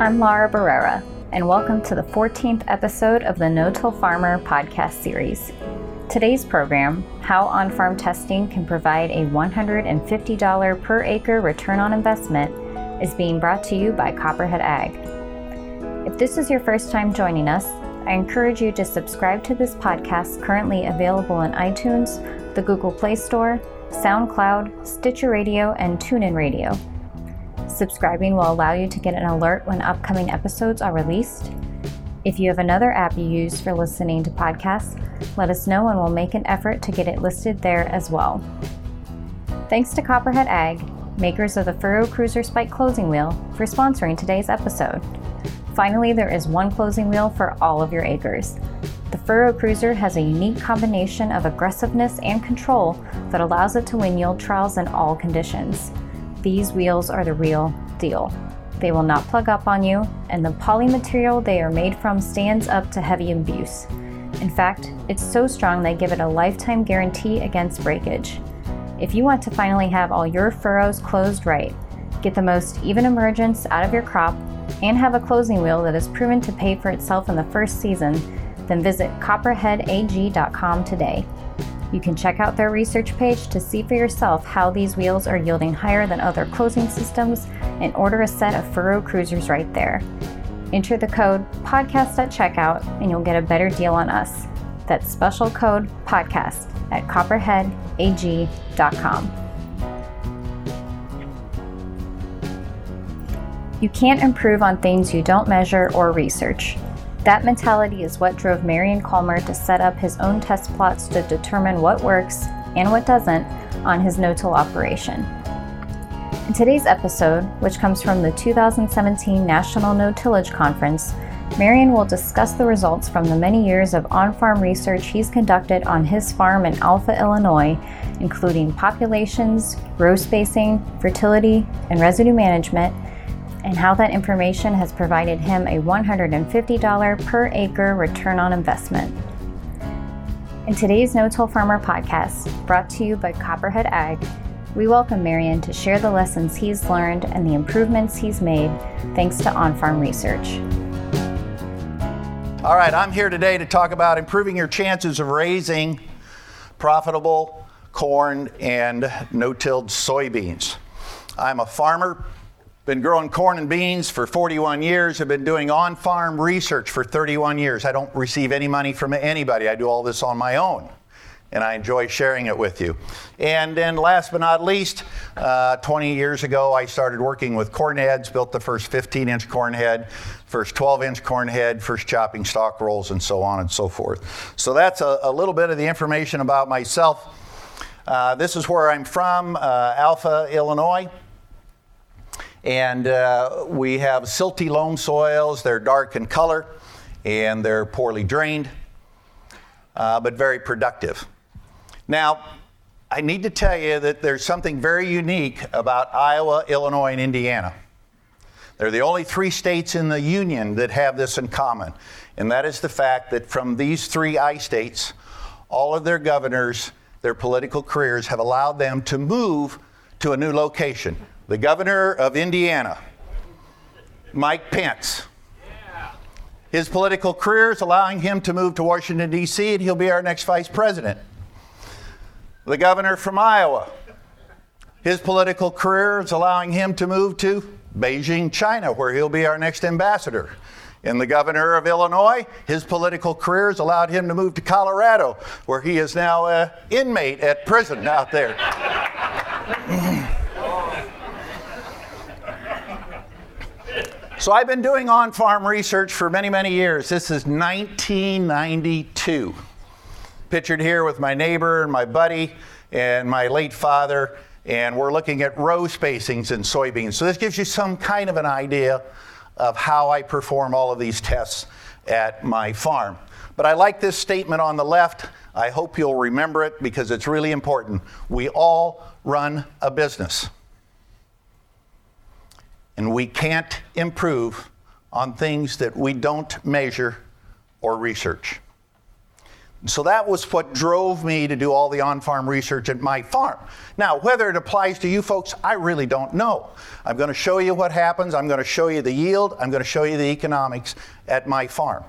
I'm Laura Barrera, and welcome to the 14th episode of the No Till Farmer podcast series. Today's program, How On Farm Testing Can Provide a $150 per acre return on investment, is being brought to you by Copperhead Ag. If this is your first time joining us, I encourage you to subscribe to this podcast currently available in iTunes, the Google Play Store, SoundCloud, Stitcher Radio, and TuneIn Radio. Subscribing will allow you to get an alert when upcoming episodes are released. If you have another app you use for listening to podcasts, let us know and we'll make an effort to get it listed there as well. Thanks to Copperhead Ag, makers of the Furrow Cruiser Spike closing wheel, for sponsoring today's episode. Finally, there is one closing wheel for all of your acres. The Furrow Cruiser has a unique combination of aggressiveness and control that allows it to win yield trials in all conditions. These wheels are the real deal. They will not plug up on you, and the poly material they are made from stands up to heavy abuse. In fact, it's so strong they give it a lifetime guarantee against breakage. If you want to finally have all your furrows closed right, get the most even emergence out of your crop, and have a closing wheel that is proven to pay for itself in the first season, then visit copperheadag.com today. You can check out their research page to see for yourself how these wheels are yielding higher than other closing systems and order a set of Furrow Cruisers right there. Enter the code podcast at checkout and you'll get a better deal on us. That's special code podcast at copperheadag.com. You can't improve on things you don't measure or research. That mentality is what drove Marion Calmer to set up his own test plots to determine what works and what doesn't on his no-till operation. In today's episode, which comes from the 2017 National No-Tillage Conference, Marion will discuss the results from the many years of on-farm research he's conducted on his farm in Alpha, Illinois, including populations, row spacing, fertility, and residue management, and how that information has provided him a $150 per acre return on investment. In today's No Till Farmer podcast, brought to you by Copperhead Ag, we welcome Marion to share the lessons he's learned and the improvements he's made thanks to on farm research. All right, I'm here today to talk about improving your chances of raising profitable corn and no tilled soybeans. I'm a farmer been growing corn and beans for 41 years. Have been doing on farm research for 31 years. I don't receive any money from anybody. I do all this on my own. And I enjoy sharing it with you. And then, last but not least, uh, 20 years ago, I started working with corn heads, built the first 15 inch corn head, first 12 inch corn head, first chopping stalk rolls, and so on and so forth. So, that's a, a little bit of the information about myself. Uh, this is where I'm from, uh, Alpha, Illinois. And uh, we have silty loam soils. They're dark in color and they're poorly drained, uh, but very productive. Now, I need to tell you that there's something very unique about Iowa, Illinois, and Indiana. They're the only three states in the Union that have this in common, and that is the fact that from these three I states, all of their governors, their political careers have allowed them to move to a new location the governor of Indiana, Mike Pence. His political career is allowing him to move to Washington, D.C., and he'll be our next vice president. The governor from Iowa, his political career is allowing him to move to Beijing, China, where he'll be our next ambassador. And the governor of Illinois, his political career has allowed him to move to Colorado, where he is now an inmate at prison out there. So I've been doing on farm research for many, many years. This is 1992. Pictured here with my neighbor and my buddy and my late father, and we're looking at row spacings in soybeans. So this gives you some kind of an idea of how I perform all of these tests at my farm. But I like this statement on the left. I hope you'll remember it because it's really important. We all run a business and we can't improve on things that we don't measure or research. So that was what drove me to do all the on farm research at my farm. Now, whether it applies to you folks, I really don't know. I'm going to show you what happens. I'm going to show you the yield. I'm going to show you the economics at my farm.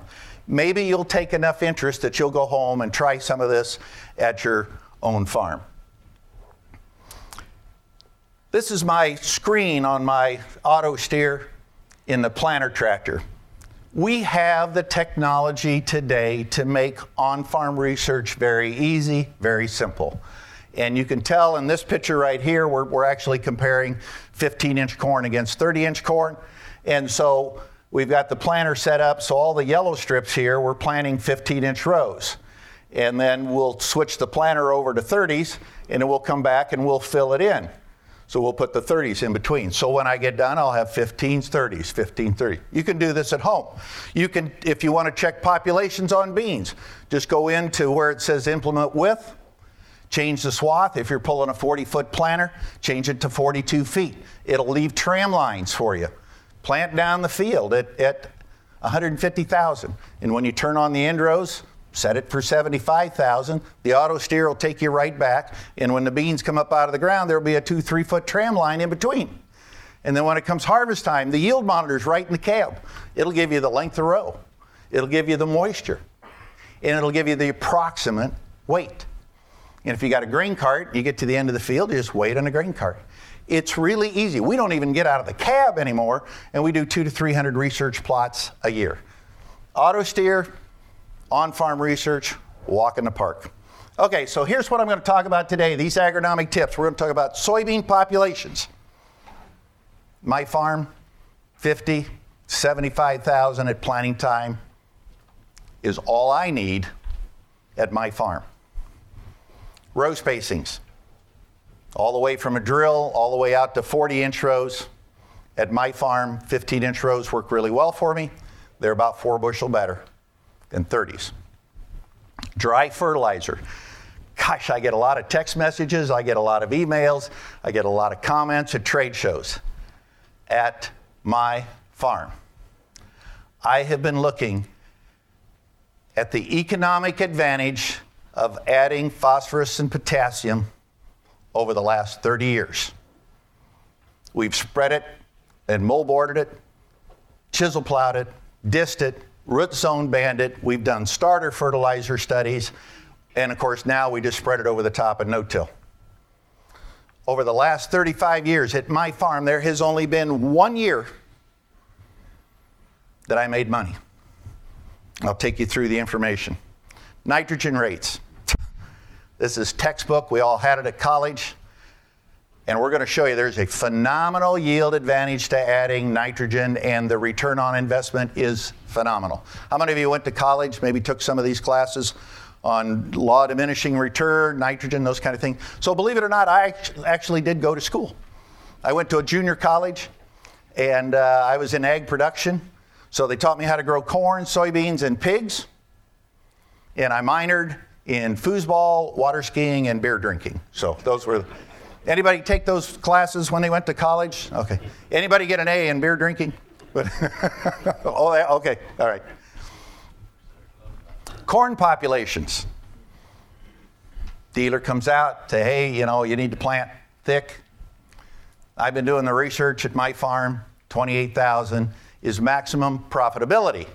Maybe you'll take enough interest that you'll go home and try some of this at your own farm. This is my screen on my auto steer in the planter tractor. We have the technology today to make on farm research very easy, very simple. And you can tell in this picture right here, we're, we're actually comparing 15 inch corn against 30 inch corn. And so we've got the planter set up, so all the yellow strips here, we're planting 15 inch rows. And then we'll switch the planter over to 30s, and then we'll come back and we'll fill it in. So we'll put the 30s in between. So when I get done, I'll have 15s, 30s, 15, 30. You can do this at home. You can, if you want to check populations on beans, just go into where it says implement width, change the swath. If you're pulling a 40 foot planter, change it to 42 feet. It'll leave tram lines for you. Plant down the field at, at 150,000. And when you turn on the end rows, set it for 75,000. The auto steer will take you right back. And when the beans come up out of the ground, there'll be a two, three foot tram line in between. And then when it comes harvest time, the yield monitor's right in the cab. It'll give you the length of row. It'll give you the moisture. And it'll give you the approximate weight. And if you got a grain cart, you get to the end of the field, you just wait on a grain cart. It's really easy. We don't even get out of the cab anymore, and we do two to 300 research plots a year. Auto steer, on farm research, walk in the park. Okay, so here's what I'm going to talk about today these agronomic tips. We're going to talk about soybean populations. My farm, 50, 75,000 at planting time is all I need at my farm. Row spacings, all the way from a drill all the way out to 40 inch rows. At my farm, 15 inch rows work really well for me. They're about four bushel better than 30s. Dry fertilizer. Gosh, I get a lot of text messages, I get a lot of emails, I get a lot of comments at trade shows at my farm. I have been looking at the economic advantage of adding phosphorus and potassium over the last 30 years. We've spread it and moldboarded it, chisel plowed it, disked it, root zone banded. We've done starter fertilizer studies. And of course, now we just spread it over the top of no till. Over the last 35 years at my farm, there has only been one year that I made money. I'll take you through the information. Nitrogen rates. This is textbook. We all had it at college. And we're going to show you there's a phenomenal yield advantage to adding nitrogen, and the return on investment is phenomenal. How many of you went to college, maybe took some of these classes on law diminishing return, nitrogen, those kind of things? So, believe it or not, I actually did go to school. I went to a junior college, and uh, I was in ag production. So, they taught me how to grow corn, soybeans, and pigs. And I minored in foosball, water skiing, and beer drinking. So, those were Anybody take those classes when they went to college? Okay. Anybody get an A in beer drinking? oh, okay. All right. Corn populations. Dealer comes out, say, hey, you know, you need to plant thick. I've been doing the research at my farm. 28,000 is maximum profitability.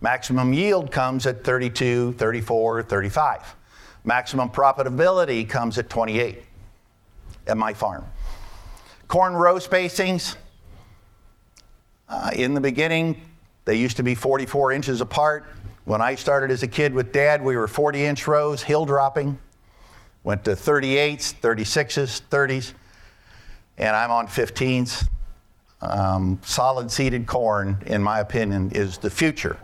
Maximum yield comes at 32, 34, 35. Maximum profitability comes at 28 at my farm. Corn row spacings, uh, in the beginning, they used to be 44 inches apart. When I started as a kid with dad, we were 40 inch rows, hill dropping. Went to 38s, 36s, 30s, and I'm on 15s. Um, solid seeded corn, in my opinion, is the future.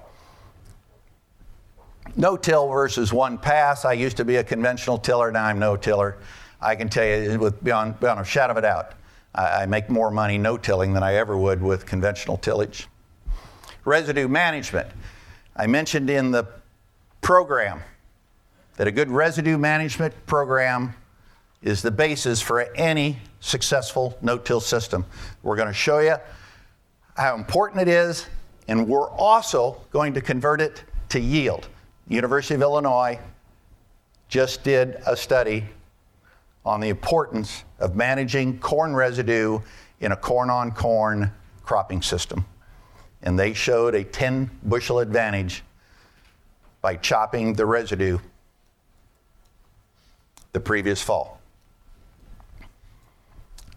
No till versus one pass. I used to be a conventional tiller, now I'm no tiller. I can tell you with beyond, beyond a shadow of a doubt, I, I make more money no tilling than I ever would with conventional tillage. Residue management. I mentioned in the program that a good residue management program is the basis for any successful no-till system. We're going to show you how important it is, and we're also going to convert it to yield. University of Illinois, just did a study on the importance of managing corn residue in a corn on corn cropping system. And they showed a 10 bushel advantage by chopping the residue the previous fall.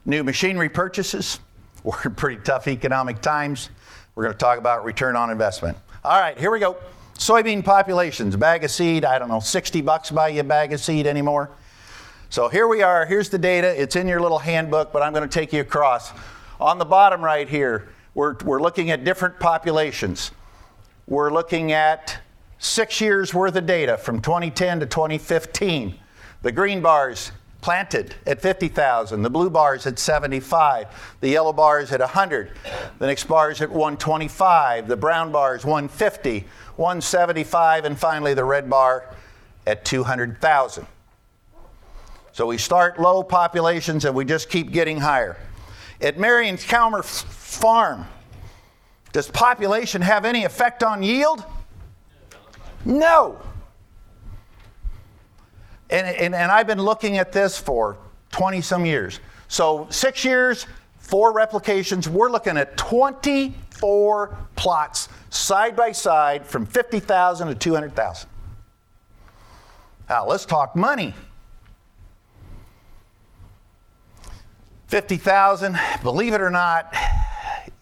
New machinery purchases. We're in pretty tough economic times. We're going to talk about return on investment. All right, here we go. Soybean populations, bag of seed, I don't know, 60 bucks buy you a bag of seed anymore. So here we are. Here's the data. It's in your little handbook, but I'm going to take you across. On the bottom right here, we're, we're looking at different populations. We're looking at six years worth of data from 2010 to 2015. The green bars planted at 50,000, the blue bars at 75, the yellow bars at 100, the next bars at 125, the brown bars 150, 175, and finally the red bar at 200,000. So we start low populations and we just keep getting higher. At Marion Calmer Farm, does population have any effect on yield? No. And, and, and I've been looking at this for 20 some years. So, six years, four replications. We're looking at 24 plots side by side from 50,000 to 200,000. Now, let's talk money. 50,000, believe it or not,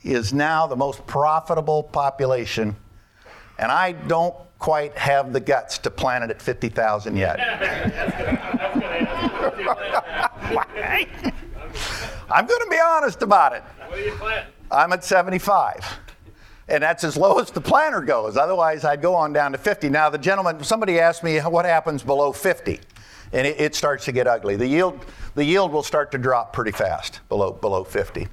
is now the most profitable population. And I don't quite have the guts to plant it at 50,000 yet. I'm going to be honest about it. What are you planting? I'm at 75. And that's as low as the planter goes. Otherwise, I'd go on down to 50. Now, the gentleman, somebody asked me what happens below 50, and it, it starts to get ugly. The yield, the yield will start to drop pretty fast below, below 50.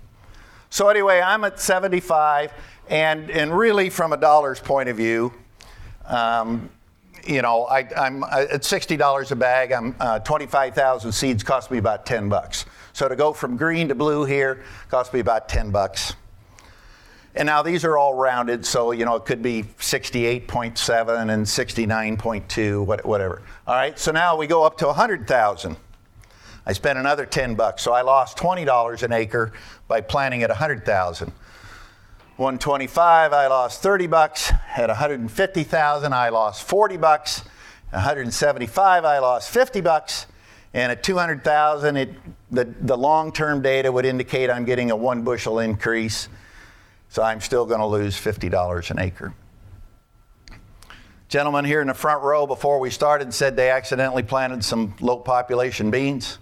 So, anyway, I'm at 75, and, and really, from a dollar's point of view, um, you know, I, am at $60 a bag. I'm uh, 25,000 seeds cost me about 10 bucks. So to go from green to blue here cost me about 10 bucks. And now these are all rounded, so you know it could be 68.7 and 69.2, whatever. All right, so now we go up to 100,000. I spent another 10 bucks, so I lost $20 an acre by planting at 100,000. 125, I lost 30 bucks. At 150,000, I lost 40 bucks. 175, I lost 50 bucks. And at 200,000, the, the long-term data would indicate I'm getting a one bushel increase. So I'm still going to lose $50 an acre. Gentleman here in the front row before we started said they accidentally planted some low population beans.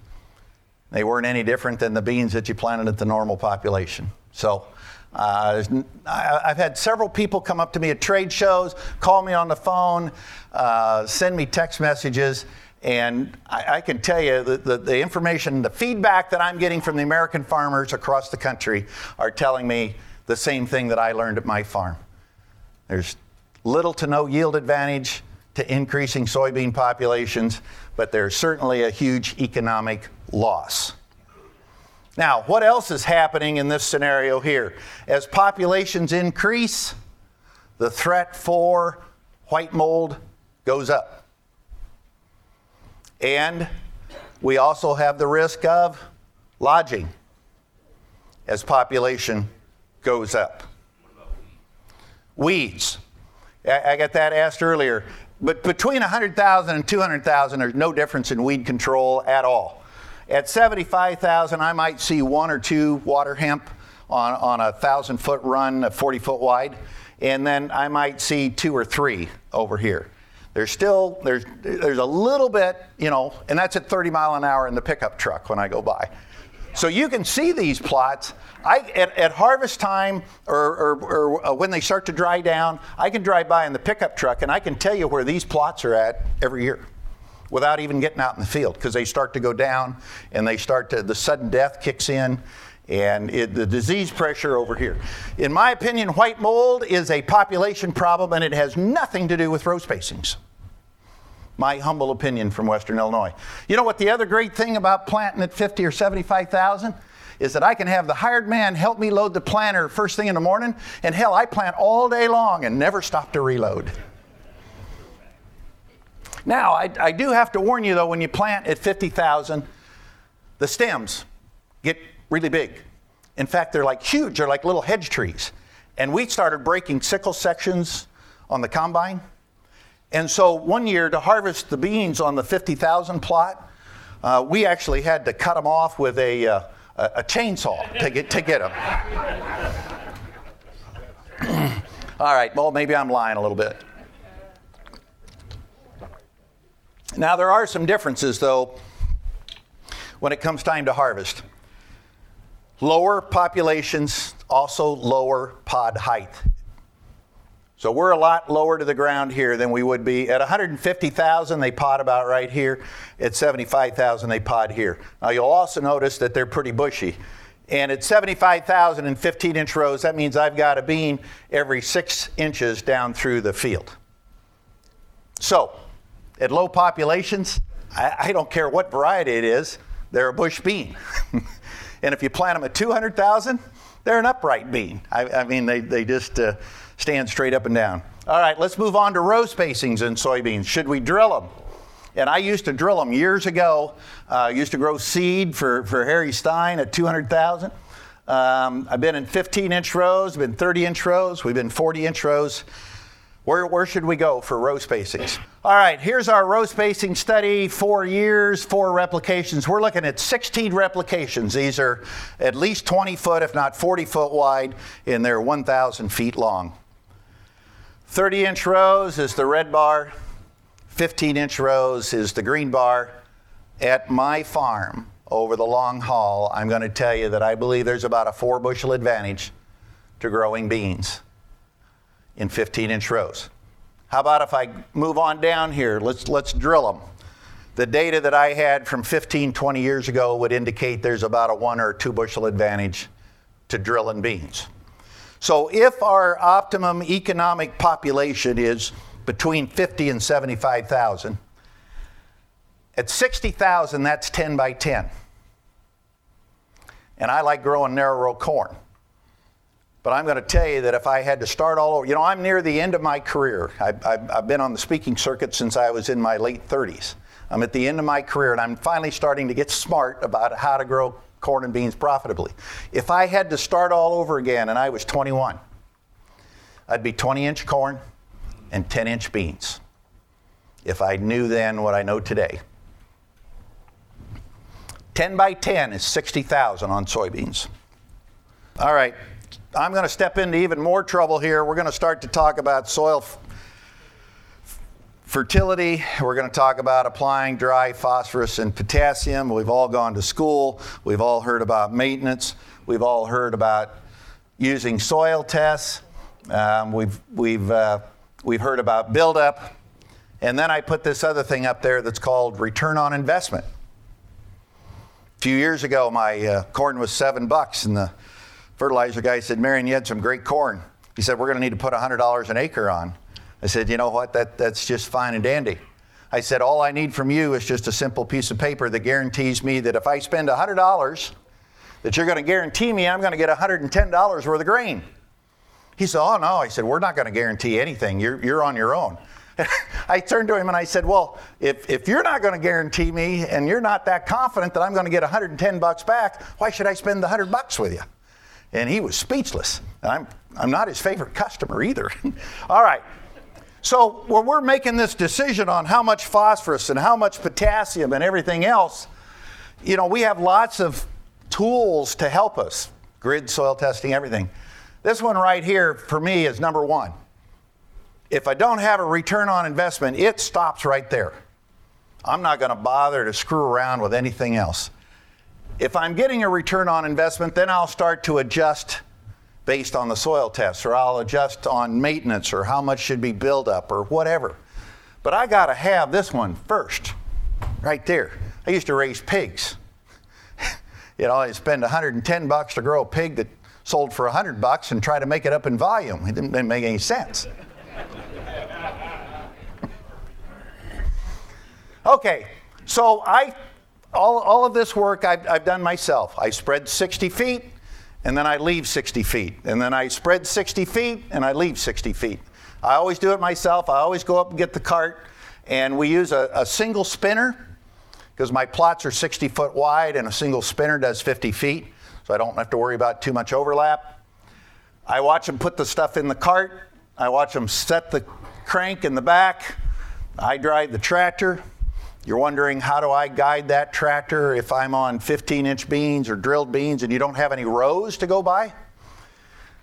They weren't any different than the beans that you planted at the normal population. So uh, I've had several people come up to me at trade shows, call me on the phone, uh, send me text messages, and I, I can tell you that the, the, information, the feedback that I'm getting from the American farmers across the country are telling me the same thing that I learned at my farm. There's little to no yield advantage to increasing soybean populations, but there's certainly a huge economic loss. Now, what else is happening in this scenario here? As populations increase, the threat for white mold goes up. And we also have the risk of lodging as population goes up. Weeds. I got that asked earlier. But between 100,000 and 200,000, there's no difference in weed control at all. At 75,000, I might see one or two water hemp on, on a thousand foot run, 40 foot wide, and then I might see two or three over here. There's still there's there's a little bit, you know, and that's at 30 mile an hour in the pickup truck when I go by. So you can see these plots. I, at, at harvest time or, or, or uh, when they start to dry down, I can drive by in the pickup truck and I can tell you where these plots are at every year without even getting out in the field because they start to go down and they start to, the sudden death kicks in and it, the disease pressure over here. In my opinion, white mold is a population problem and it has nothing to do with row spacings. My humble opinion from Western Illinois. You know what the other great thing about planting at 50 or 75,000 is that I can have the hired man help me load the planter first thing in the morning, and hell, I plant all day long and never stop to reload. Now, I, I do have to warn you though, when you plant at 50,000, the stems get really big. In fact, they're like huge, they're like little hedge trees. And we started breaking sickle sections on the combine. And so one year to harvest the beans on the 50,000 plot, uh, we actually had to cut them off with a, uh, a chainsaw to get, to get them. All right, well, maybe I'm lying a little bit. Now, there are some differences, though, when it comes time to harvest. Lower populations also lower pod height. So we're a lot lower to the ground here than we would be. At 150,000, they pod about right here. At 75,000, they pod here. Now you'll also notice that they're pretty bushy. And at 75,000 and 15 inch rows, that means I've got a bean every six inches down through the field. So, at low populations, I, I don't care what variety it is, they're a bush bean. and if you plant them at 200,000, they're an upright bean. I, I mean, they, they just uh, stand straight up and down. All right, let's move on to row spacings in soybeans. Should we drill them? And I used to drill them years ago. I uh, used to grow seed for, for Harry Stine at 200,000. Um, I've been in 15 inch rows, been 30 inch rows, we've been 40 inch rows. Where, where should we go for row spacings? All right, here's our row spacing study four years, four replications. We're looking at 16 replications. These are at least 20 foot, if not 40 foot wide, and they're 1,000 feet long. 30 inch rows is the red bar, 15 inch rows is the green bar. At my farm, over the long haul, I'm going to tell you that I believe there's about a four bushel advantage to growing beans in 15 inch rows. How about if I move on down here? Let's, let's drill them. The data that I had from 15, 20 years ago would indicate there's about a one or two bushel advantage to drilling beans. So if our optimum economic population is between 50 and 75,000, at 60,000, that's 10 by 10. And I like growing narrow row corn. But I'm going to tell you that if I had to start all over, you know, I'm near the end of my career. I've, I've, been on the speaking circuit since I was in my late 30s. I'm at the end of my career, and I'm finally starting to get smart about how to grow corn and beans profitably. If I had to start all over again and I was 21, I'd be 20 inch corn and 10 inch beans. If I knew then what I know today. 10 by 10 is 60,000 on soybeans. All right, I'm going to step into even more trouble here. We're going to start to talk about soil f- fertility. We're going to talk about applying dry phosphorus and potassium. We've all gone to school. We've all heard about maintenance. We've all heard about using soil tests. Um, we've, we've, uh, we've heard about buildup. And then I put this other thing up there that's called return on investment. A few years ago, my uh, corn was seven bucks, and the fertilizer guy said, Marion, you had some great corn. He said, We're going to need to put $100 an acre on. I said, You know what? That, that's just fine and dandy. I said, All I need from you is just a simple piece of paper that guarantees me that if I spend $100, that you're going to guarantee me I'm going to get $110 worth of grain. He said, Oh, no. I said, We're not going to guarantee anything. You're, you're on your own. I turned to him and I said, Well, if, if you're not going to guarantee me and you're not that confident that I'm going to get 110 bucks back, why should I spend the 100 bucks with you? And he was speechless. I'm, I'm not his favorite customer either. All right. So, when we're making this decision on how much phosphorus and how much potassium and everything else, you know, we have lots of tools to help us grid, soil testing, everything. This one right here for me is number one. If I don't have a return on investment, it stops right there. I'm not going to bother to screw around with anything else. If I'm getting a return on investment, then I'll start to adjust based on the soil tests, or I'll adjust on maintenance, or how much should be built up, or whatever. But I got to have this one first, right there. I used to raise pigs. you know, I'd spend 110 bucks to grow a pig that sold for 100 bucks and try to make it up in volume. It didn't, didn't make any sense. okay, so I all, all of this work I've, I've done myself. I spread 60 feet and then I leave 60 feet. And then I spread 60 feet and I leave 60 feet. I always do it myself. I always go up and get the cart And we use a, a single spinner because my plots are 60 foot wide and a single spinner does 50 feet, so I don't have to worry about too much overlap. I watch them put the stuff in the cart. I watch them set the crank in the back. I drive the tractor. You're wondering how do I guide that tractor if I'm on 15 inch beans or drilled beans and you don't have any rows to go by?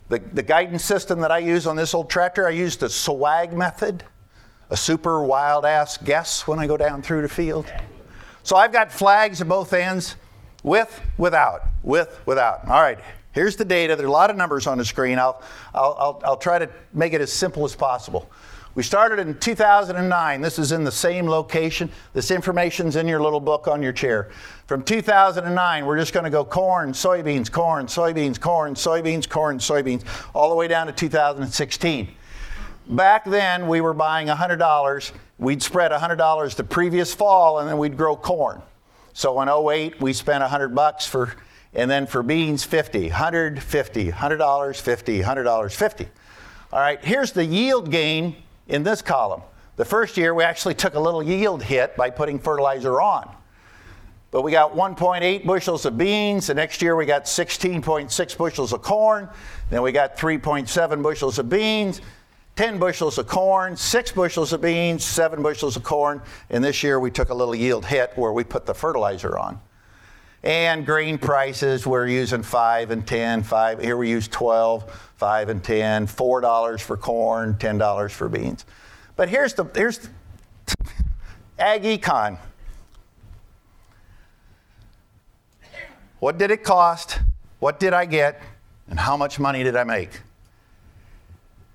The, the guidance system that I use on this old tractor, I use the swag method, a super wild ass guess when I go down through the field. So I've got flags at both ends, with, without, with, without. All right, here's the data. There are a lot of numbers on the screen. I'll, I'll, I'll, I'll try to make it as simple as possible. We started in 2009. This is in the same location. This information's in your little book on your chair. From 2009, we're just going to go corn, soybeans, corn, soybeans, corn, soybeans, corn, soybeans, all the way down to 2016. Back then, we were buying $100. We'd spread $100 the previous fall, and then we'd grow corn. So in 08, we spent 100 bucks for, and then for beans, 50, 150, $100, 50, $100, 50. All right, here's the yield gain in this column. The first year, we actually took a little yield hit by putting fertilizer on. But we got 1.8 bushels of beans. The next year, we got 16.6 bushels of corn. Then we got 3.7 bushels of beans, 10 bushels of corn, 6 bushels of beans, 7 bushels of corn. And this year, we took a little yield hit where we put the fertilizer on. And grain prices, we're using 5 and 10, 5. Here we use 12 five and ten, four dollars for corn, ten dollars for beans. But here's the here's the, ag econ. What did it cost? What did I get? And how much money did I make?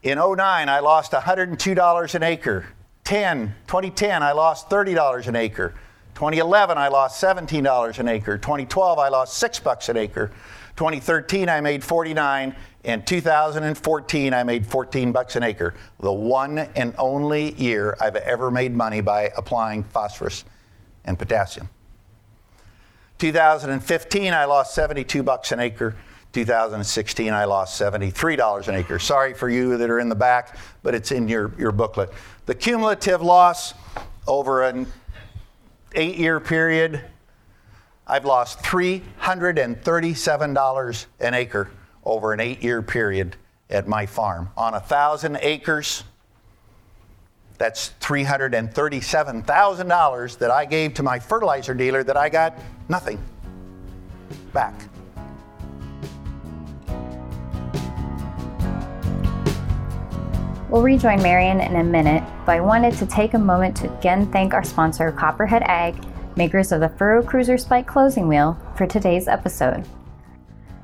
In 09, I lost $102 an acre. 10, 2010, I lost $30 an acre. 2011, I lost $17 an acre. 2012, I lost 6 bucks an acre. 2013, I made 49. In 2014, I made 14 bucks an acre. The one and only year I've ever made money by applying phosphorus and potassium. 2015, I lost 72 bucks an acre. 2016, I lost $73 an acre. Sorry for you that are in the back, but it's in your, your booklet. The cumulative loss over an eight year period I've lost $337 an acre over an eight year period at my farm. On a thousand acres, that's $337,000 that I gave to my fertilizer dealer that I got nothing back. We'll rejoin Marion in a minute, but I wanted to take a moment to again thank our sponsor, Copperhead Ag makers of the Furrow Cruiser Spike closing wheel, for today's episode.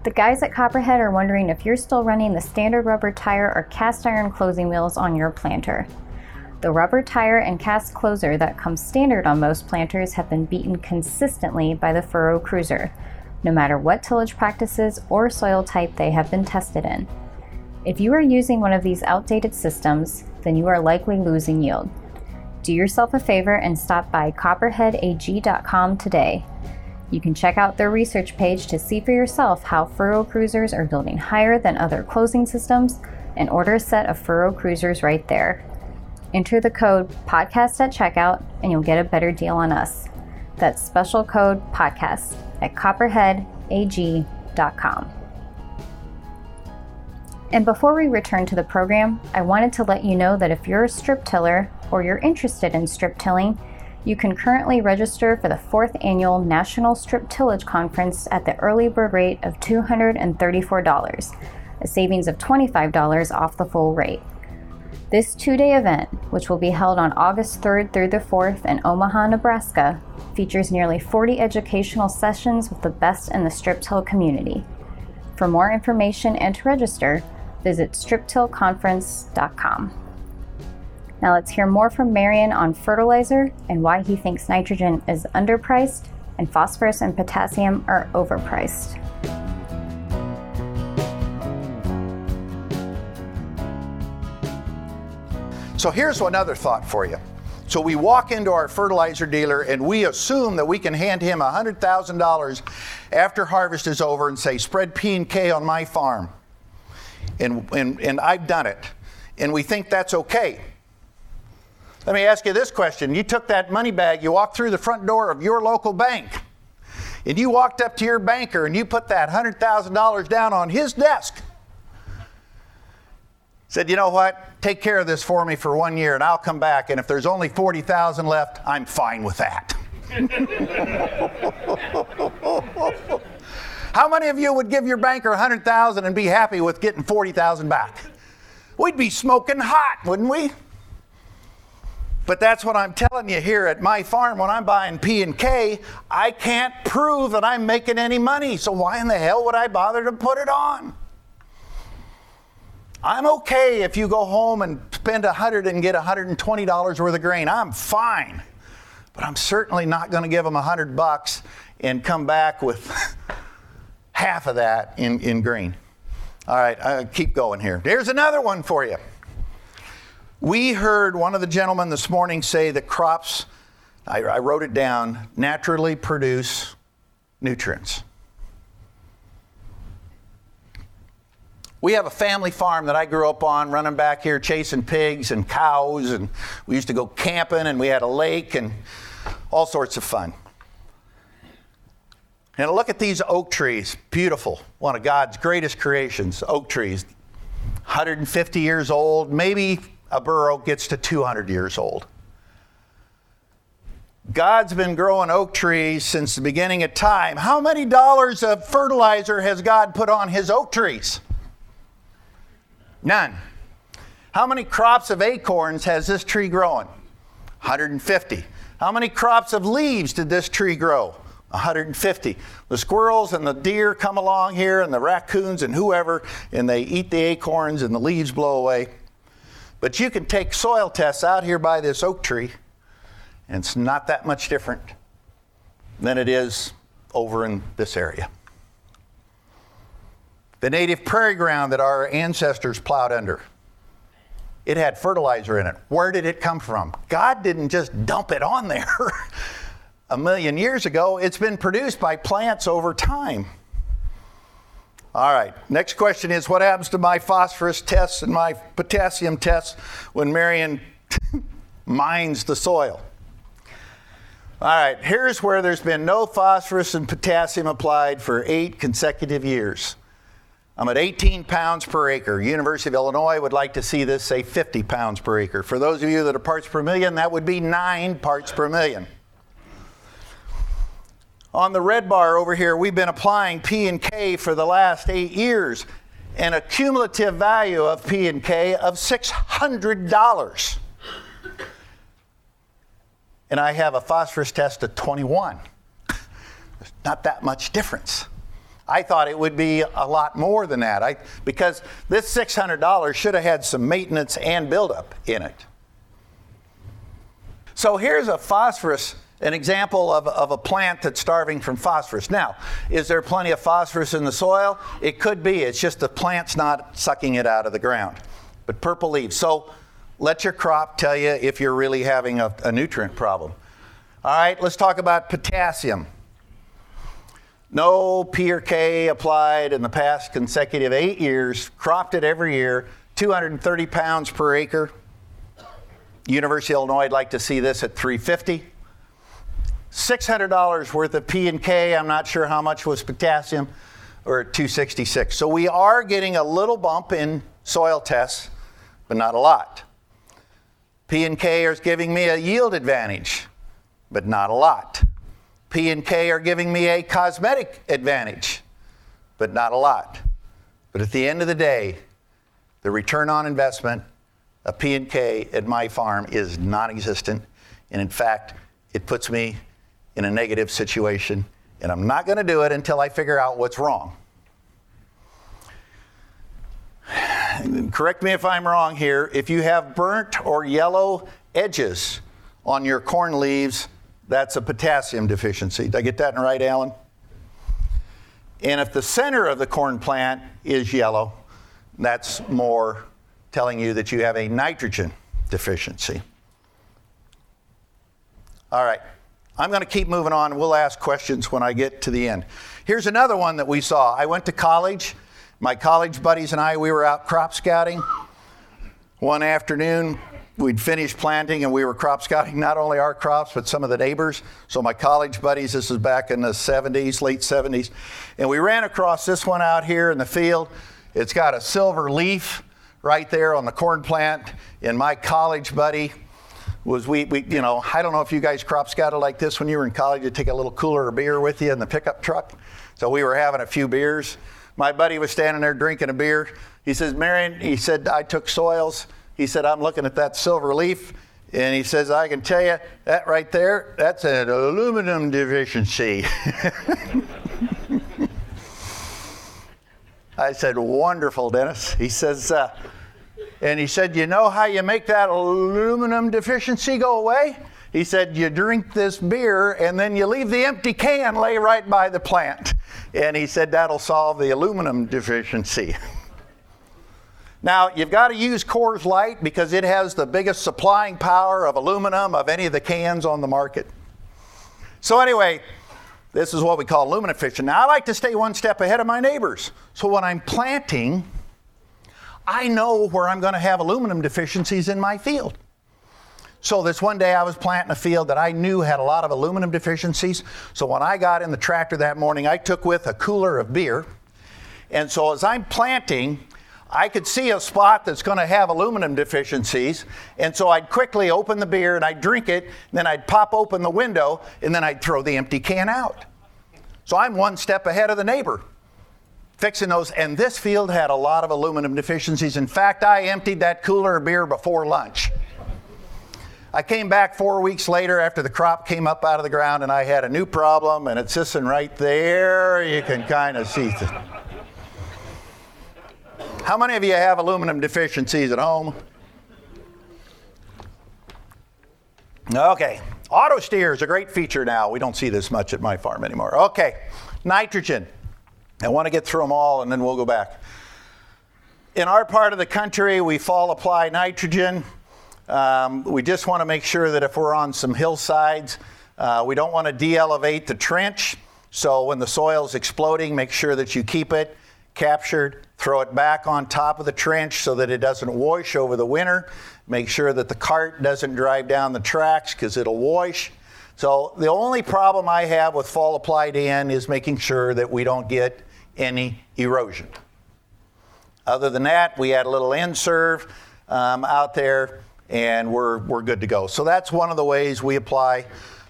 The guys at Copperhead are wondering if you're still running the standard rubber tire or cast iron closing wheels on your planter. The rubber tire and cast closer that comes standard on most planters have been beaten consistently by the Furrow Cruiser, no matter what tillage practices or soil type they have been tested in. If you are using one of these outdated systems, then you are likely losing yield. Do yourself a favor and stop by copperheadag.com today. You can check out their research page to see for yourself how furrow cruisers are building higher than other closing systems and order a set of furrow cruisers right there. Enter the code podcast at checkout and you'll get a better deal on us. That's special code podcast at copperheadag.com. And before we return to the program, I wanted to let you know that if you're a strip tiller or you're interested in strip tilling, you can currently register for the fourth annual National Strip Tillage Conference at the early bird rate of $234, a savings of $25 off the full rate. This two day event, which will be held on August 3rd through the 4th in Omaha, Nebraska, features nearly 40 educational sessions with the best in the strip till community. For more information and to register, visit striptillconference.com. Now let's hear more from Marion on fertilizer and why he thinks nitrogen is underpriced and phosphorus and potassium are overpriced. So here's another thought for you. So we walk into our fertilizer dealer and we assume that we can hand him $100,000 after harvest is over and say, spread P and K on my farm. And, and, and I've done it. And we think that's okay. Let me ask you this question. You took that money bag, you walked through the front door of your local bank, and you walked up to your banker and you put that $100,000 down on his desk. Said, you know what? Take care of this for me for one year and I'll come back. And if there's only 40,000 left, I'm fine with that. How many of you would give your banker 100,000 and be happy with getting 40,000 back? We'd be smoking hot, wouldn't we? But that's what I'm telling you here at my farm when I'm buying P and K, I can't prove that I'm making any money. So why in the hell would I bother to put it on? I'm okay if you go home and spend 100 and get $120 worth of grain. I'm fine. But I'm certainly not going to give them 100 bucks and come back with half of that in, in grain. All right, uh, keep going here. There's another one for you. We heard one of the gentlemen this morning say that crops, I, I wrote it down, naturally produce nutrients. We have a family farm that I grew up on, running back here chasing pigs and cows, and we used to go camping, and we had a lake and all sorts of fun. And look at these oak trees. Beautiful. One of God's greatest creations, oak trees. 150 years old. Maybe a bur oak gets to 200 years old. God's been growing oak trees since the beginning of time. How many dollars of fertilizer has God put on his oak trees? None. How many crops of acorns has this tree growing? 150. How many crops of leaves did this tree grow? 150. The squirrels and the deer come along here, and the raccoons and whoever, and they eat the acorns, and the leaves blow away. But you can take soil tests out here by this oak tree, and it's not that much different than it is over in this area. The native prairie ground that our ancestors plowed under, it had fertilizer in it. Where did it come from? God didn't just dump it on there. a million years ago, it's been produced by plants over time. All right, next question is what happens to my phosphorus tests and my potassium tests when Marion mines the soil? All right, here's where there's been no phosphorus and potassium applied for eight consecutive years. I'm at 18 pounds per acre. University of Illinois would like to see this say 50 pounds per acre. For those of you that are parts per million, that would be nine parts per million. On the red bar over here, we've been applying P and K for the last eight years, and a cumulative value of P and K of $600. And I have a phosphorus test of 21. There's not that much difference. I thought it would be a lot more than that I, because this $600 should have had some maintenance and buildup in it. So here's a phosphorus an example of, of a plant that's starving from phosphorus. Now, is there plenty of phosphorus in the soil? It could be. It's just the plant's not sucking it out of the ground. But purple leaves. So let your crop tell you if you're really having a, a nutrient problem. All right, let's talk about potassium. No P or K applied in the past consecutive eight years, cropped it every year, 230 pounds per acre. University of Illinois, I'd like to see this at 350. $600 worth of P and K. I'm not sure how much was potassium, or 266. So we are getting a little bump in soil tests, but not a lot. P and K is giving me a yield advantage, but not a lot. P and K are giving me a cosmetic advantage, but not a lot. But at the end of the day, the return on investment of P and K at my farm is non-existent, and in fact, it puts me in a negative situation, and I'm not going to do it until I figure out what's wrong. Correct me if I'm wrong here. If you have burnt or yellow edges on your corn leaves, that's a potassium deficiency. Did I get that right, Alan? And if the center of the corn plant is yellow, that's more telling you that you have a nitrogen deficiency. All right. I'm going to keep moving on. We'll ask questions when I get to the end. Here's another one that we saw. I went to college. My college buddies and I, we were out crop scouting one afternoon, we'd finished planting and we were crop scouting not only our crops but some of the neighbors. So my college buddies, this was back in the 70s, late 70s, and we ran across this one out here in the field. It's got a silver leaf right there on the corn plant. And my college buddy was we, we you know, I don't know if you guys crop scouted like this when you were in college. You'd take a little cooler of beer with you in the pickup truck. So we were having a few beers. My buddy was standing there drinking a beer. He says, Marion, he said, I took soils. He said, I'm looking at that silver leaf. And he says, I can tell you that right there, that's an aluminum deficiency. I said, Wonderful, Dennis. He says, uh, and he said, You know how you make that aluminum deficiency go away? He said, You drink this beer and then you leave the empty can lay right by the plant. And he said, That'll solve the aluminum deficiency. Now, you've got to use Coors Light because it has the biggest supplying power of aluminum of any of the cans on the market. So, anyway, this is what we call aluminum efficient. Now, I like to stay one step ahead of my neighbors. So, when I'm planting, I know where I'm going to have aluminum deficiencies in my field. So, this one day I was planting a field that I knew had a lot of aluminum deficiencies. So, when I got in the tractor that morning, I took with a cooler of beer. And so, as I'm planting, I could see a spot that's going to have aluminum deficiencies. And so I'd quickly open the beer and I'd drink it, then I'd pop open the window, and then I'd throw the empty can out. So I'm one step ahead of the neighbor fixing those. And this field had a lot of aluminum deficiencies. In fact, I emptied that cooler of beer before lunch. I came back four weeks later after the crop came up out of the ground, and I had a new problem, and it's sitting right there. You can kind of see it. How many of you have aluminum deficiencies at home? Okay. Auto steer is a great feature now. We don't see this much at my farm anymore. Okay. Nitrogen. I want to get through them all and then we'll go back. In our part of the country, we fall apply nitrogen. Um, we just want to make sure that if we're on some hillsides, uh, we don't want to de elevate the trench. So when the soil is exploding, make sure that you keep it captured, throw it back on top of the trench so that it doesn't wash over the winter. Make sure that the cart doesn't drive down the tracks because it'll wash. So the only problem I have with fall applied in is making sure that we don't get any erosion. Other than that, we add a little N-Serve um, out there and we're, we're good to go. So that's one of the ways we apply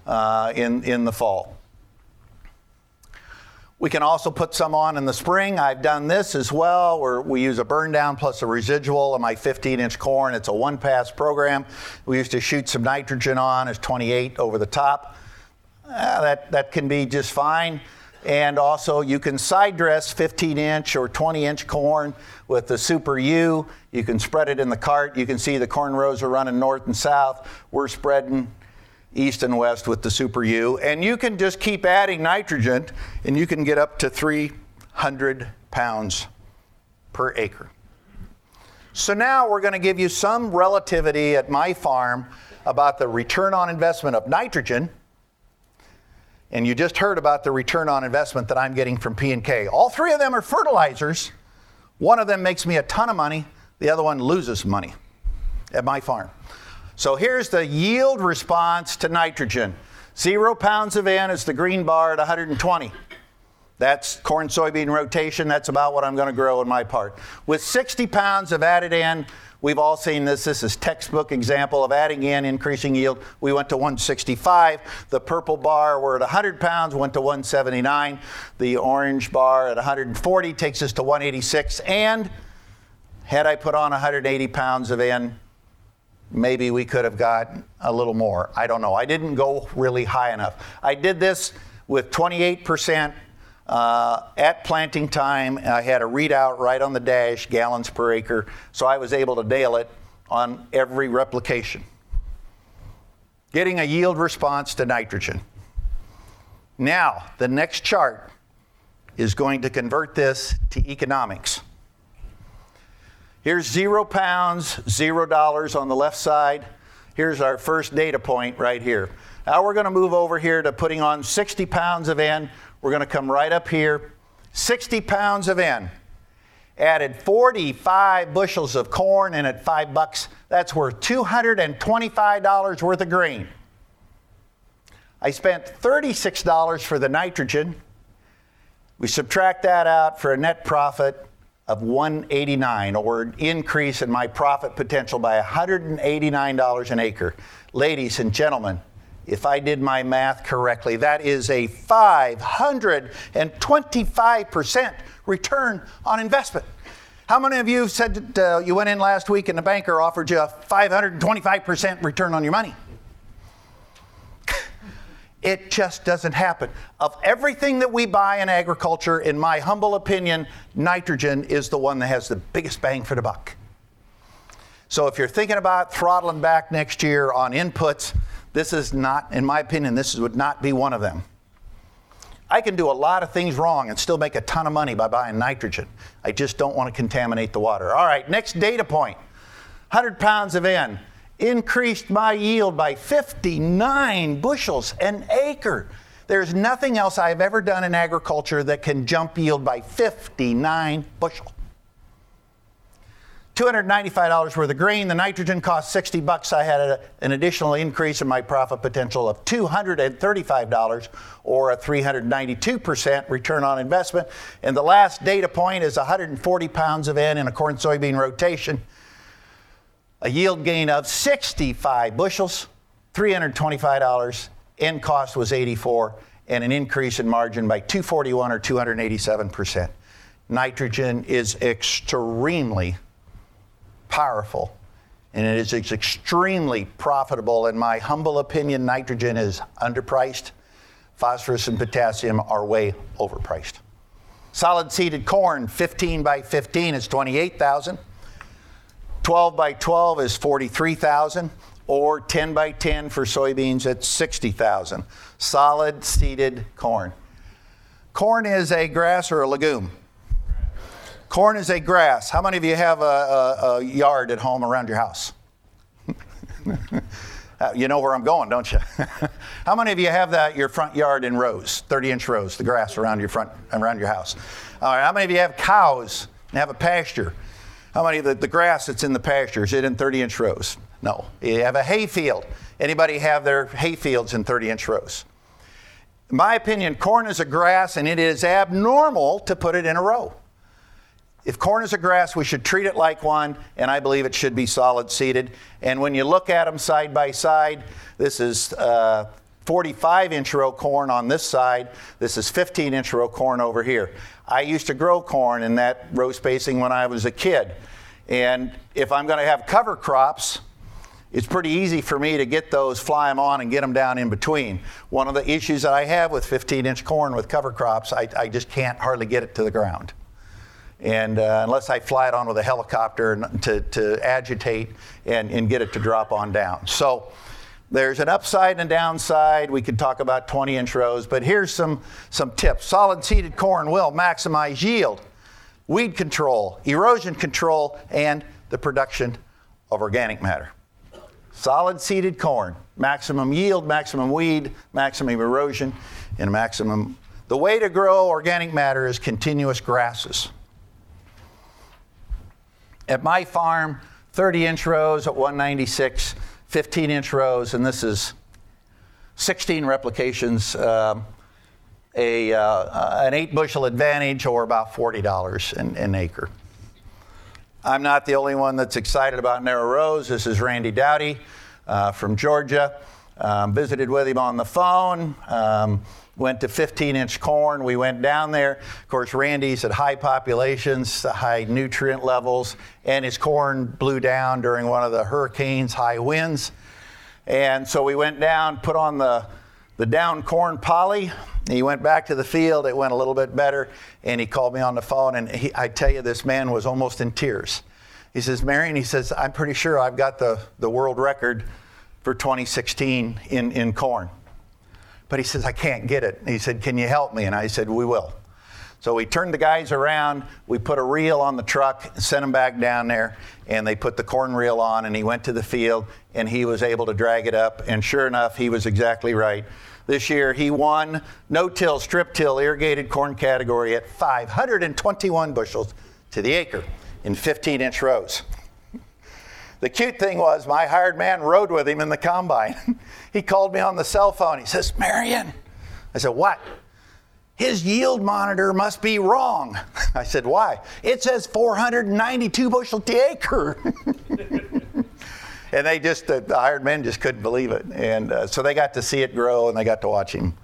uh, in, in the fall. We can also put some on in the spring. I've done this as well, where we use a burn down plus a residual of my 15 inch corn. It's a one pass program. We used to shoot some nitrogen on as 28 over the top. Uh, that, that can be just fine. And also, you can side dress 15 inch or 20 inch corn with the Super U. You can spread it in the cart. You can see the corn rows are running north and south. We're spreading east and west with the Super U. And you can just keep adding nitrogen and you can get up to 300 pounds per acre. So now we're going to give you some relativity at my farm about the return on investment of nitrogen. And you just heard about the return on investment that I'm getting from P&K. All three of them are fertilizers. One of them makes me a ton of money, the other one loses money at my farm. So here's the yield response to nitrogen. Zero pounds of N is the green bar at 120. That's corn soybean rotation. That's about what I'm going to grow in my part. With 60 pounds of added N, we've all seen this. This is textbook example of adding in, increasing yield. We went to 165. The purple bar, we're at 100 pounds, went to 179. The orange bar at 140 takes us to 186. And had I put on 180 pounds of N, maybe we could have got a little more. I don't know. I didn't go really high enough. I did this with 28% uh, at planting time. I had a readout right on the dash, gallons per acre, so I was able to nail it on every replication. Getting a yield response to nitrogen. Now, the next chart is going to convert this to economics. Here's zero pounds, zero dollars on the left side. Here's our first data point right here. Now we're going to move over here to putting on 60 pounds of N. We're going to come right up here, 60 pounds of N. added 45 bushels of corn, and at five bucks, that's worth $225 worth of grain. I spent $36 for the nitrogen. We subtract that out for a net profit of 189 or an increase in my profit potential by $189 an acre. Ladies and gentlemen, if I did my math correctly, that is a 525% return on investment. How many of you said that uh, you went in last week and the banker offered you a 525% return on your money? It just doesn't happen. Of everything that we buy in agriculture, in my humble opinion, nitrogen is the one that has the biggest bang for the buck. So if you're thinking about throttling back next year on inputs, this is not, in my opinion, this would not be one of them. I can do a lot of things wrong and still make a ton of money by buying nitrogen. I just don't want to contaminate the water. All right, next data point 100 pounds of N increased my yield by 59 bushels an acre. There's nothing else I've ever done in agriculture that can jump yield by 59 bushels. $295 worth of grain. The nitrogen cost 60 bucks. I had a, an additional increase in my profit potential of $235 or a 392% return on investment. And the last data point is 140 pounds of N in a corn soybean rotation a yield gain of 65 bushels, $325. End cost was 84 and an increase in margin by 241 or 287%. Nitrogen is extremely powerful and it is extremely profitable. In my humble opinion, nitrogen is underpriced. Phosphorus and potassium are way overpriced. Solid seeded corn, 15 by 15 is 28,000. 12 by 12 is 43,000 or 10 by 10 for soybeans at 60,000. Solid seeded corn. Corn is a grass or a legume? Corn is a grass. How many of you have a, a, a yard at home around your house? Uh, you know where I'm going, don't you? How many of you have that your front yard in rows, 30 inch rows, the grass around your front around your house? All right. How many of you have cows and have a pasture? How many of the, the grass that's in the pasture is it in 30 inch rows? No. You have a hay field. Anybody have their hay fields in 30 inch rows? In my opinion, corn is a grass and it is abnormal to put it in a row. If corn is a grass, we should treat it like one, and I believe it should be solid seeded. And when you look at them side by side, this is uh, 45 inch row corn on this side. This is 15 inch row corn over here. I used to grow corn in that row spacing when I was a kid. And if I'm going to have cover crops, it's pretty easy for me to get those, fly them on, and get them down in between. One of the issues that I have with 15 inch corn with cover crops, I, I just can't hardly get it to the ground. And uh, unless I fly it on with a helicopter to, to agitate and, and get it to drop on down. So, there's an upside and a downside. We could talk about 20 inch rows, but here's some, some tips. Solid seeded corn will maximize yield, weed control, erosion control, and the production of organic matter. Solid seeded corn, maximum yield, maximum weed, maximum erosion, and maximum. The way to grow organic matter is continuous grasses. At my farm, 30 inch rows at 196 15 inch rows, and this is 16 replications, um, a, uh, an eight bushel advantage, or about $40 an, an acre. I'm not the only one that's excited about narrow rows. This is Randy Dowdy uh, from Georgia. Um, visited with him on the phone. Um, went to 15 inch corn. We went down there. Of course, Randy's at high populations, high nutrient levels, and his corn blew down during one of the hurricanes, high winds. And so we went down, put on the, the down corn poly. He went back to the field. It went a little bit better. And he called me on the phone. And he, I tell you, this man was almost in tears. He says, Marion, he says, I'm pretty sure I've got the, the world record for 2016 in, in corn. But he says, I can't get it. he said, Can you help me? And I said, We will. So we turned the guys around, we put a reel on the truck, sent them back down there, and they put the corn reel on, and he went to the field, and he was able to drag it up. And sure enough, he was exactly right. This year, he won no till, strip till, irrigated corn category at 521 bushels, to the acre in 15 inch rows. The cute thing was, my hired man rode with him in the combine. he called me on the cell phone. He says, Marion. I said, What? His yield monitor must be wrong. I said, Why? It says 492 bushel to acre. and they just, the, hired men just couldn't believe it. And uh, so they got to see it grow and they got to watch him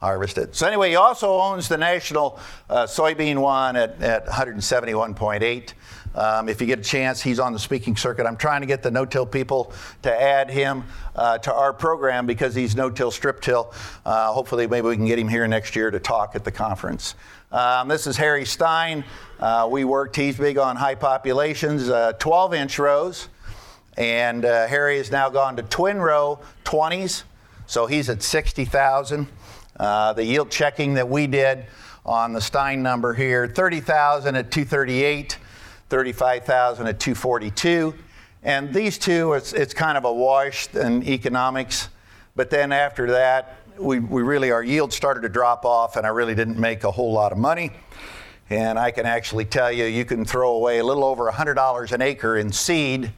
harvest it. So, anyway, he also owns the national uh, soybean one at, at 171.8. Um, if you get a chance, he's on the speaking circuit. I'm trying to get the no-till people to add him uh, to our program because he's no-till, strip-till. Uh, hopefully, maybe we can get him here next year to talk at the conference. Um, this is Harry Stine. Uh, we worked, he's big on high populations, 12-inch uh, rows. And uh, Harry has now gone to twin row 20s, so he's at 60,000. Uh, the yield checking that we did on the Stine number here 30,000 at 238, 35,000 at 242. And these two, it's, it's kind of a wash in economics. But then after that, we, we really, our yield started to drop off, and I really didn't make a whole lot of money. And I can actually tell you, you can throw away a little over $100 an acre in seed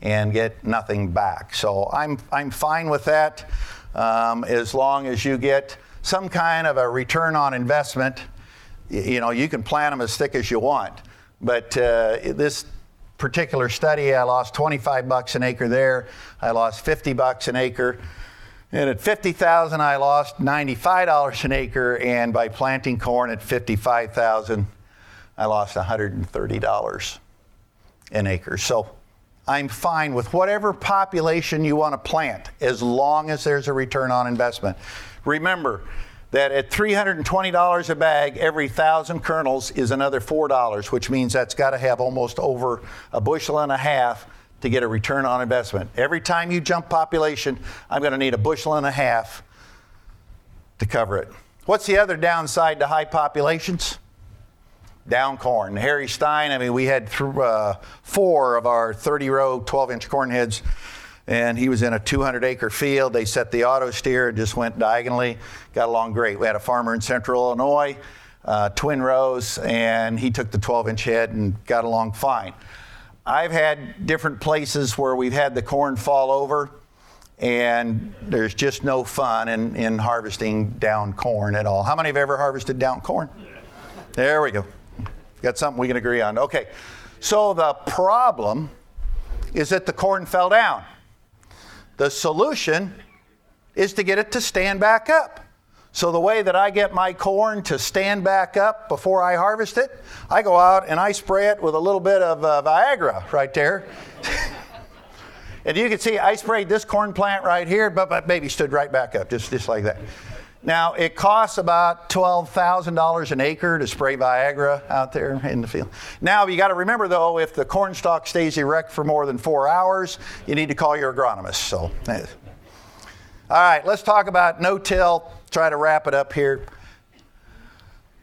and get nothing back. So I'm, I'm fine with that um, as long as you get some kind of a return on investment. You know, you can plant them as thick as you want, but uh, this particular study, I lost 25 bucks an acre there. I lost 50 bucks an acre. And at 50,000, I lost $95 an acre. And by planting corn at 55,000, I lost $130 an acre. So I'm fine with whatever population you want to plant as long as there's a return on investment. Remember that at $320 a bag, every thousand kernels is another $4, which means that's got to have almost over a bushel and a half to get a return on investment. Every time you jump population, I'm going to need a bushel and a half to cover it. What's the other downside to high populations? Down corn. Harry Stine, I mean, we had th- uh, four of our 30 row, 12 inch corn heads and he was in a 200 acre field. They set the auto steer, and just went diagonally, got along great. We had a farmer in central Illinois, uh, twin rows, and he took the 12 inch head and got along fine. I've had different places where we've had the corn fall over, and there's just no fun in, in harvesting down corn at all. How many have ever harvested down corn? There we go. Got something we can agree on. Okay, so the problem is that the corn fell down. The solution is to get it to stand back up. So, the way that I get my corn to stand back up before I harvest it, I go out and I spray it with a little bit of uh, Viagra right there. and you can see I sprayed this corn plant right here, but my baby stood right back up, just, just like that. Now, it costs about $12,000 an acre to spray Viagra out there in the field. Now, you got to remember though, if the corn stalk stays erect for more than four hours, you need to call your agronomist. So, eh. all right, let's talk about no till. Try to wrap it up here.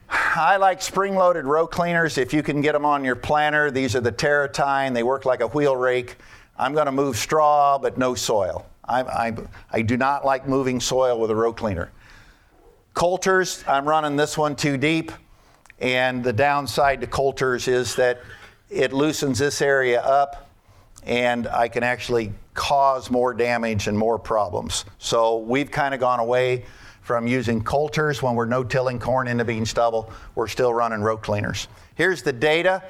I like spring loaded row cleaners if you can get them on your planter. These are the TerraTine, they work like a wheel rake. I'm going to move straw, but no soil. I, I, I do not like moving soil with a row cleaner. Coulters, I'm running this one too deep. And the downside to Coulters is that it loosens this area up and I can actually cause more damage and more problems. So we've kind of gone away from using coulters when we're no-tilling corn into bean stubble. We're still running row cleaners. Here's the data.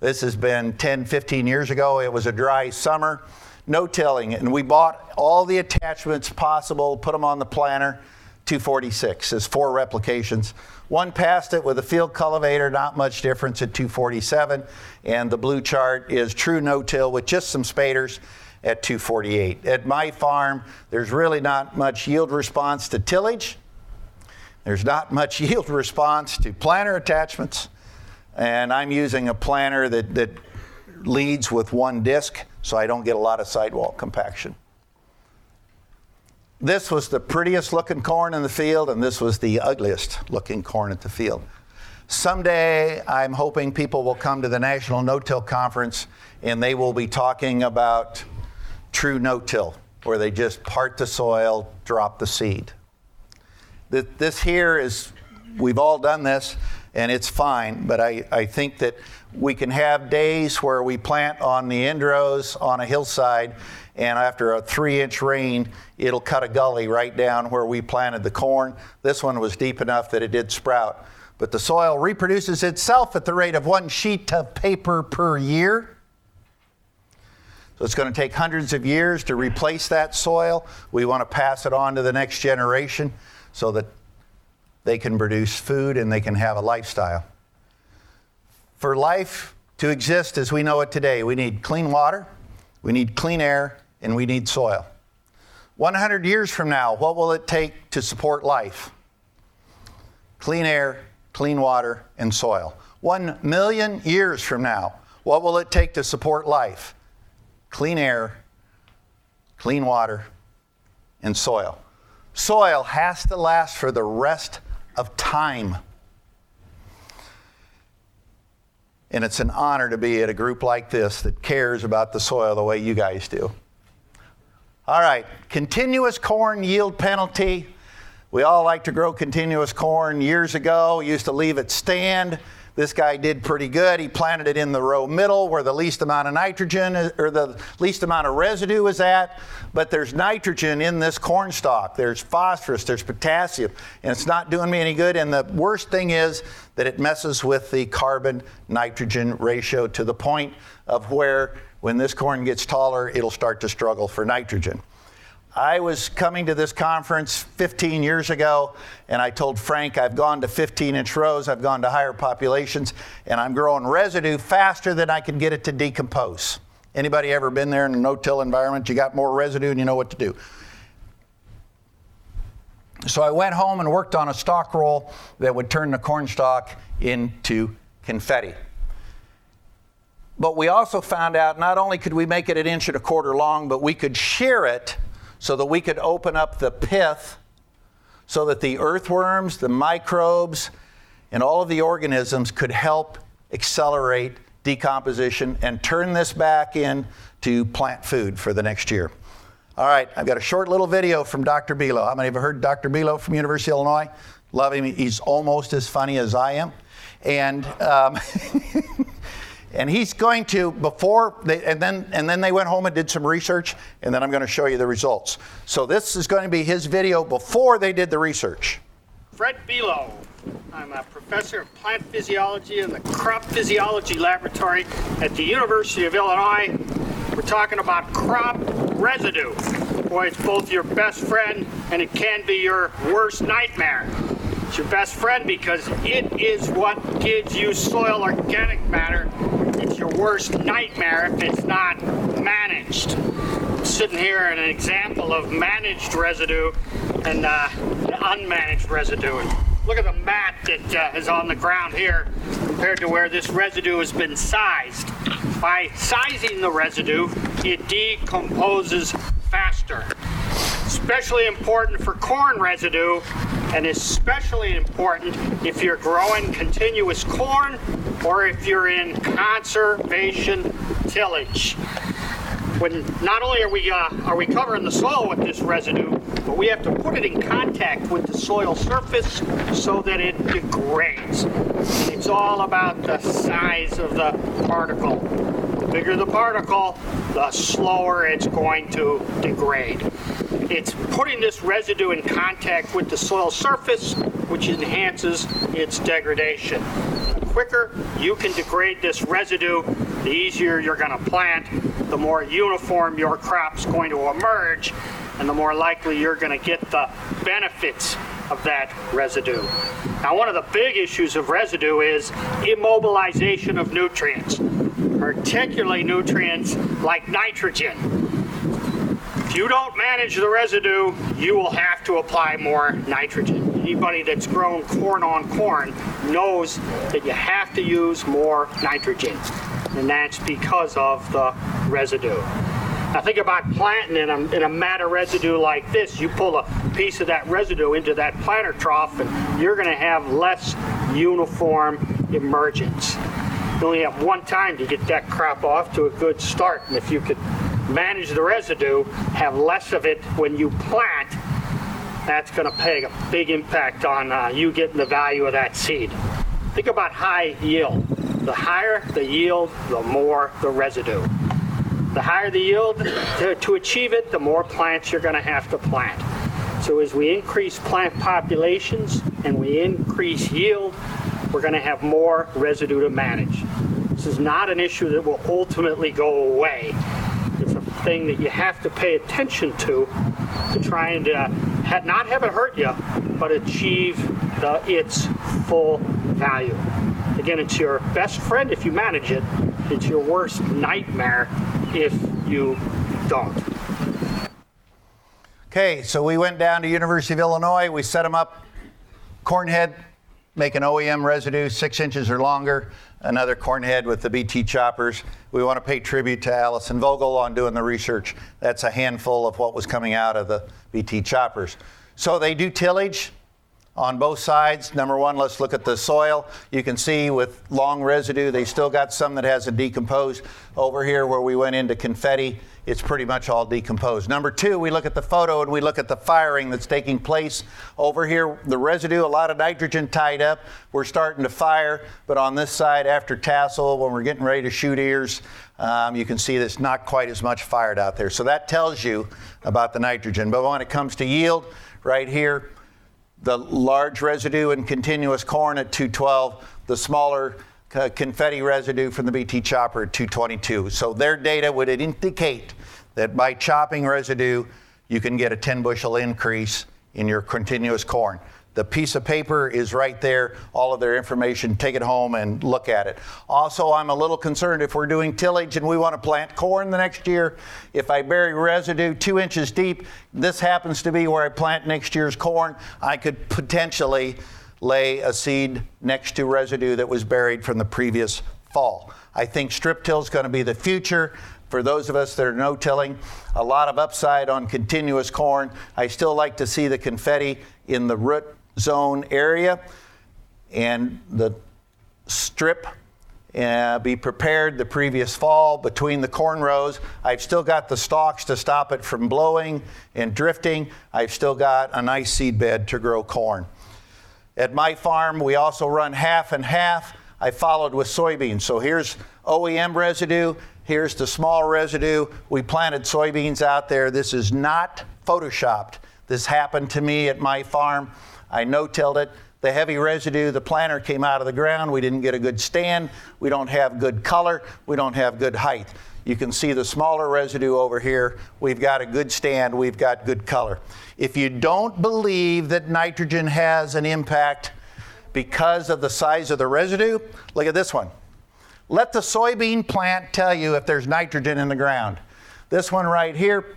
This has been 10, 15 years ago. It was a dry summer, no-tilling, and we bought all the attachments possible, put them on the planter. 246 is four replications. One passed it with a field cultivator, not much difference at 247. And the blue chart is true no-till with just some spaders at 248. At my farm, there's really not much yield response to tillage. There's not much yield response to planter attachments. And I'm using a planter that, that leads with one disc, so I don't get a lot of sidewall compaction this was the prettiest looking corn in the field, and this was the ugliest looking corn at the field. Someday, I'm hoping people will come to the National No Till Conference and they will be talking about true no till, where they just part the soil, drop the seed. This here is, we've all done this, and it's fine, but I, I think that We can have days where we plant on the end rows on a hillside, and after a three inch rain, it'll cut a gully right down where we planted the corn. This one was deep enough that it did sprout. But the soil reproduces itself at the rate of one sheet of paper per year. So it's going to take hundreds of years to replace that soil. We want to pass it on to the next generation so that they can produce food and they can have a lifestyle. For life to exist as we know it today, we need clean water, we need clean air, and we need soil. 100 years from now, what will it take to support life? Clean air, clean water, and soil. One million years from now, what will it take to support life? clean air, clean water, and soil. Soil has to last for the rest of time. And it's an honor to be at a group like this that cares about the soil the way you guys do. All right, continuous corn yield penalty. We all like to grow continuous corn. Years ago, used to leave it stand. This guy did pretty good. He planted it in the row middle where the least amount of nitrogen or the least amount of residue is at. But there's nitrogen in this corn stalk. There's phosphorus, there's potassium, and it's not doing me any good. And the worst thing is that it messes with the carbon nitrogen ratio to the point of where when this corn gets taller, it'll start to struggle for nitrogen. I was coming to this conference 15 years ago, and I told Frank I've gone to 15 inch rows, I've gone to higher populations, and I'm growing residue faster than I can get it to decompose. Anybody ever been there in a no-till environment? You got more residue and you know what to do. So I went home and worked on a stalk roll that would turn the corn stalk into confetti. But we also found out not only could we make it an inch and a quarter long, but we could shear it so that we could open up the pith so that the earthworms, the microbes, and all of the organisms could help accelerate decomposition and turn this back into plant food for the next year. All right, I've got a short little video from Dr. Below. How many have heard Dr. Below from University of Illinois? Love him. He's almost as funny as I am. And um, and he's going to before they, and then and then they went home and did some research and then i'm going to show you the results. So this is going to be his video before they did the research. Fred Below i'm a professor of plant physiology in the crop physiology laboratory at the university of illinois. We're talking about crop residue. Boy it's both your best friend and it can be your worst nightmare it's your best friend because it is what gives you soil organic matter. It's your worst nightmare if it's not managed. I'm sitting here an example of managed residue and uh, unmanaged residue. Look at the mat that uh, is on the ground here compared to where this residue has been sized. By sizing the residue, it decomposes faster. Especially important for corn residue and especially important if you're growing continuous corn or if you're in conservation tillage. When not only are we uh, are we covering the soil with this residue, but we have to put it in contact with the soil surface so that it degrades. It's all about the size of the particle. Bigger the particle, the slower it's going to degrade. It's putting this residue in contact with the soil surface, which enhances its degradation. The quicker you can degrade this residue, the easier you're going to plant, the more uniform your crop's going to emerge, and the more likely you're going to get the benefits of that residue. Now, one of the big issues of residue is immobilization of nutrients, particularly nutrients like nitrogen If you don't manage the residue, you will have to apply more nitrogen. Anybody that's grown corn on corn knows that you have to use more nitrogen, and that's because of the residue. Now think about planting in a, in a residue like this. You pull a piece of that residue into that planter trough, and you're going to have less uniform emergence. You only have one time to get that crop off to a good start, and if you could manage the residue, have less of it when you plant, that's going to pay a big impact on uh, you getting the value of that seed. Think about high yield. The higher the yield, the more the residue. The higher the yield, to, to achieve it, the more plants you're going to have to plant. So as we increase plant populations and we increase yield, we're going to have more residue to manage. This is not an issue that will ultimately go away. It's a thing that you have to pay attention to to try and uh, ha- not have it hurt you, but achieve the, its full value. Again, it's your best friend if you manage it. It's your worst nightmare if you don't. Okay, so we went down to University of Illinois. We set them up corn head, make an OEM residue six inches or longer, another corn head with the BT choppers. We want to pay tribute to Allison Vogel on doing the research. That's a handful of what was coming out of the BT choppers. So they do tillage on both sides. Number one, let's look at the soil. You can see with long residue, they still got some that hasn't decomposed. Over here, where we went into confetti, it's pretty much all decomposed. Number two, we look at the photo and we look at the firing that's taking place. Over here, the residue, a lot of nitrogen tied up. We're starting to fire, but on this side, after tassel, when we're getting ready to shoot ears, um, you can see there's not quite as much fired out there. So that tells you about the nitrogen. But when it comes to yield, right here, the large residue in continuous corn at 212, the smaller uh, confetti residue from the BT chopper at 222. So their data would indicate that by chopping residue, you can get a 10 bushel increase in your continuous corn. The piece of paper is right there, all of their information. Take it home and look at it. Also, I'm a little concerned if we're doing tillage and we want to plant corn the next year. If I bury residue two inches deep, this happens to be where I plant next year's corn, I could potentially lay a seed next to residue that was buried from the previous fall. I think strip till is going to be the future for those of us that are no tilling. A lot of upside on continuous corn. I still like to see the confetti in the root zone area and the strip uh, be prepared the previous fall between the corn rows. I've still got the stalks to stop it from blowing and drifting. I've still got a nice seed bed to grow corn. At my farm, we also run half and half. I followed with soybeans. So here's OEM residue, here's the small residue. We planted soybeans out there. This is not photoshopped. This happened to me at my farm. I no-tilled it. The heavy residue, the planter came out of the ground. We didn't get a good stand. We don't have good color. We don't have good height. You can see the smaller residue over here. We've got a good stand. We've got good color. If you don't believe that nitrogen has an impact because of the size of the residue, look at this one. Let the soybean plant tell you if there's nitrogen in the ground. This one right here,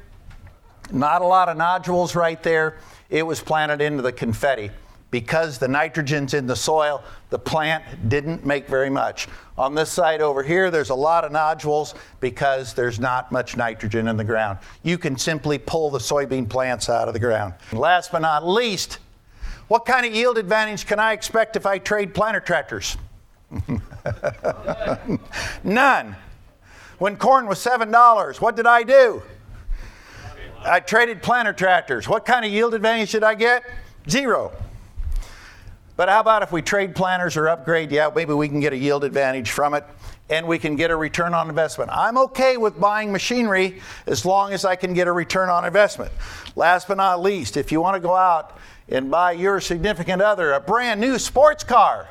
not a lot of nodules right there it was planted into the confetti. Because the nitrogen's in the soil, the plant didn't make very much. On this side over here, there's a lot of nodules because there's not much nitrogen in the ground. You can simply pull the soybean plants out of the ground. last but not least, what kind of yield advantage can I expect if I trade planter tractors? None. When corn was $7, what did I do? I traded planter tractors. What kind of yield advantage did I get? Zero. But how about if we trade planters or upgrade? Yeah, maybe we can get a yield advantage from it and we can get a return on investment. I'm okay with buying machinery as long as I can get a return on investment. Last but not least, if you want to go out and buy your significant other a brand new sports car,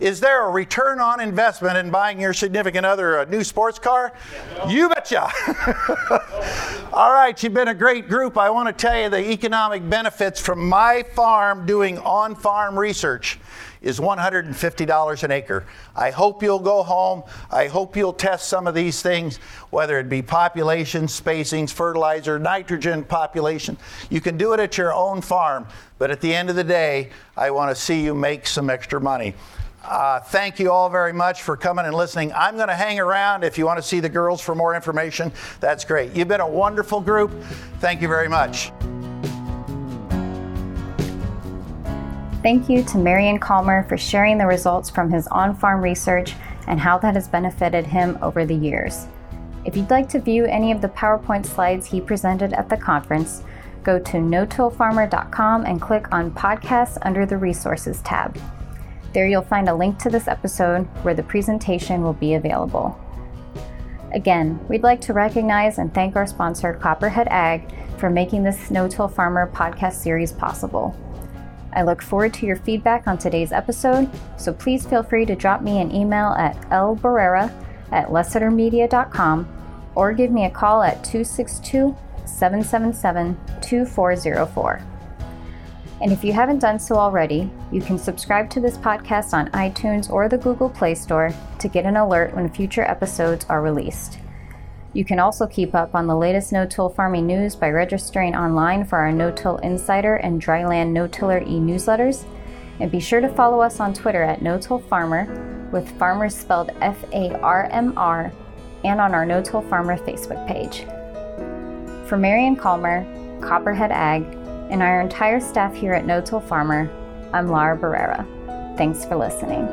is there a return on investment in buying your significant other a new sports car? Yeah. You betcha. All right, you've been a great group. I want to tell you the economic benefits from my farm doing on farm research is $150 an acre. I hope you'll go home. I hope you'll test some of these things, whether it be population, spacings, fertilizer, nitrogen population. You can do it at your own farm, but at the end of the day, I want to see you make some extra money. Uh, thank you all very much for coming and listening. I'm going to hang around if you want to see the girls for more information. That's great. You've been a wonderful group. Thank you very much. Thank you to Marion Calmer for sharing the results from his on farm research and how that has benefited him over the years. If you'd like to view any of the PowerPoint slides he presented at the conference, go to no-tillfarmer.com and click on Podcasts under the Resources tab. There you'll find a link to this episode where the presentation will be available. Again, we'd like to recognize and thank our sponsor, Copperhead Ag, for making this No Till Farmer podcast series possible. I look forward to your feedback on today's episode, so please feel free to drop me an email at lbarrera at lessitermedia.com or give me a call at 262 777 2404. And if you haven't done so already, you can subscribe to this podcast on iTunes or the Google Play Store to get an alert when future episodes are released. You can also keep up on the latest no-till farming news by registering online for our No-Till Insider and Dryland No-Tiller e-newsletters. And be sure to follow us on Twitter at No-Till Farmer, with farmers spelled F-A-R-M-R, and on our No-Till Farmer Facebook page. For Marion Calmer, Copperhead Ag, and our entire staff here at No Till Farmer, I'm Lara Barrera. Thanks for listening.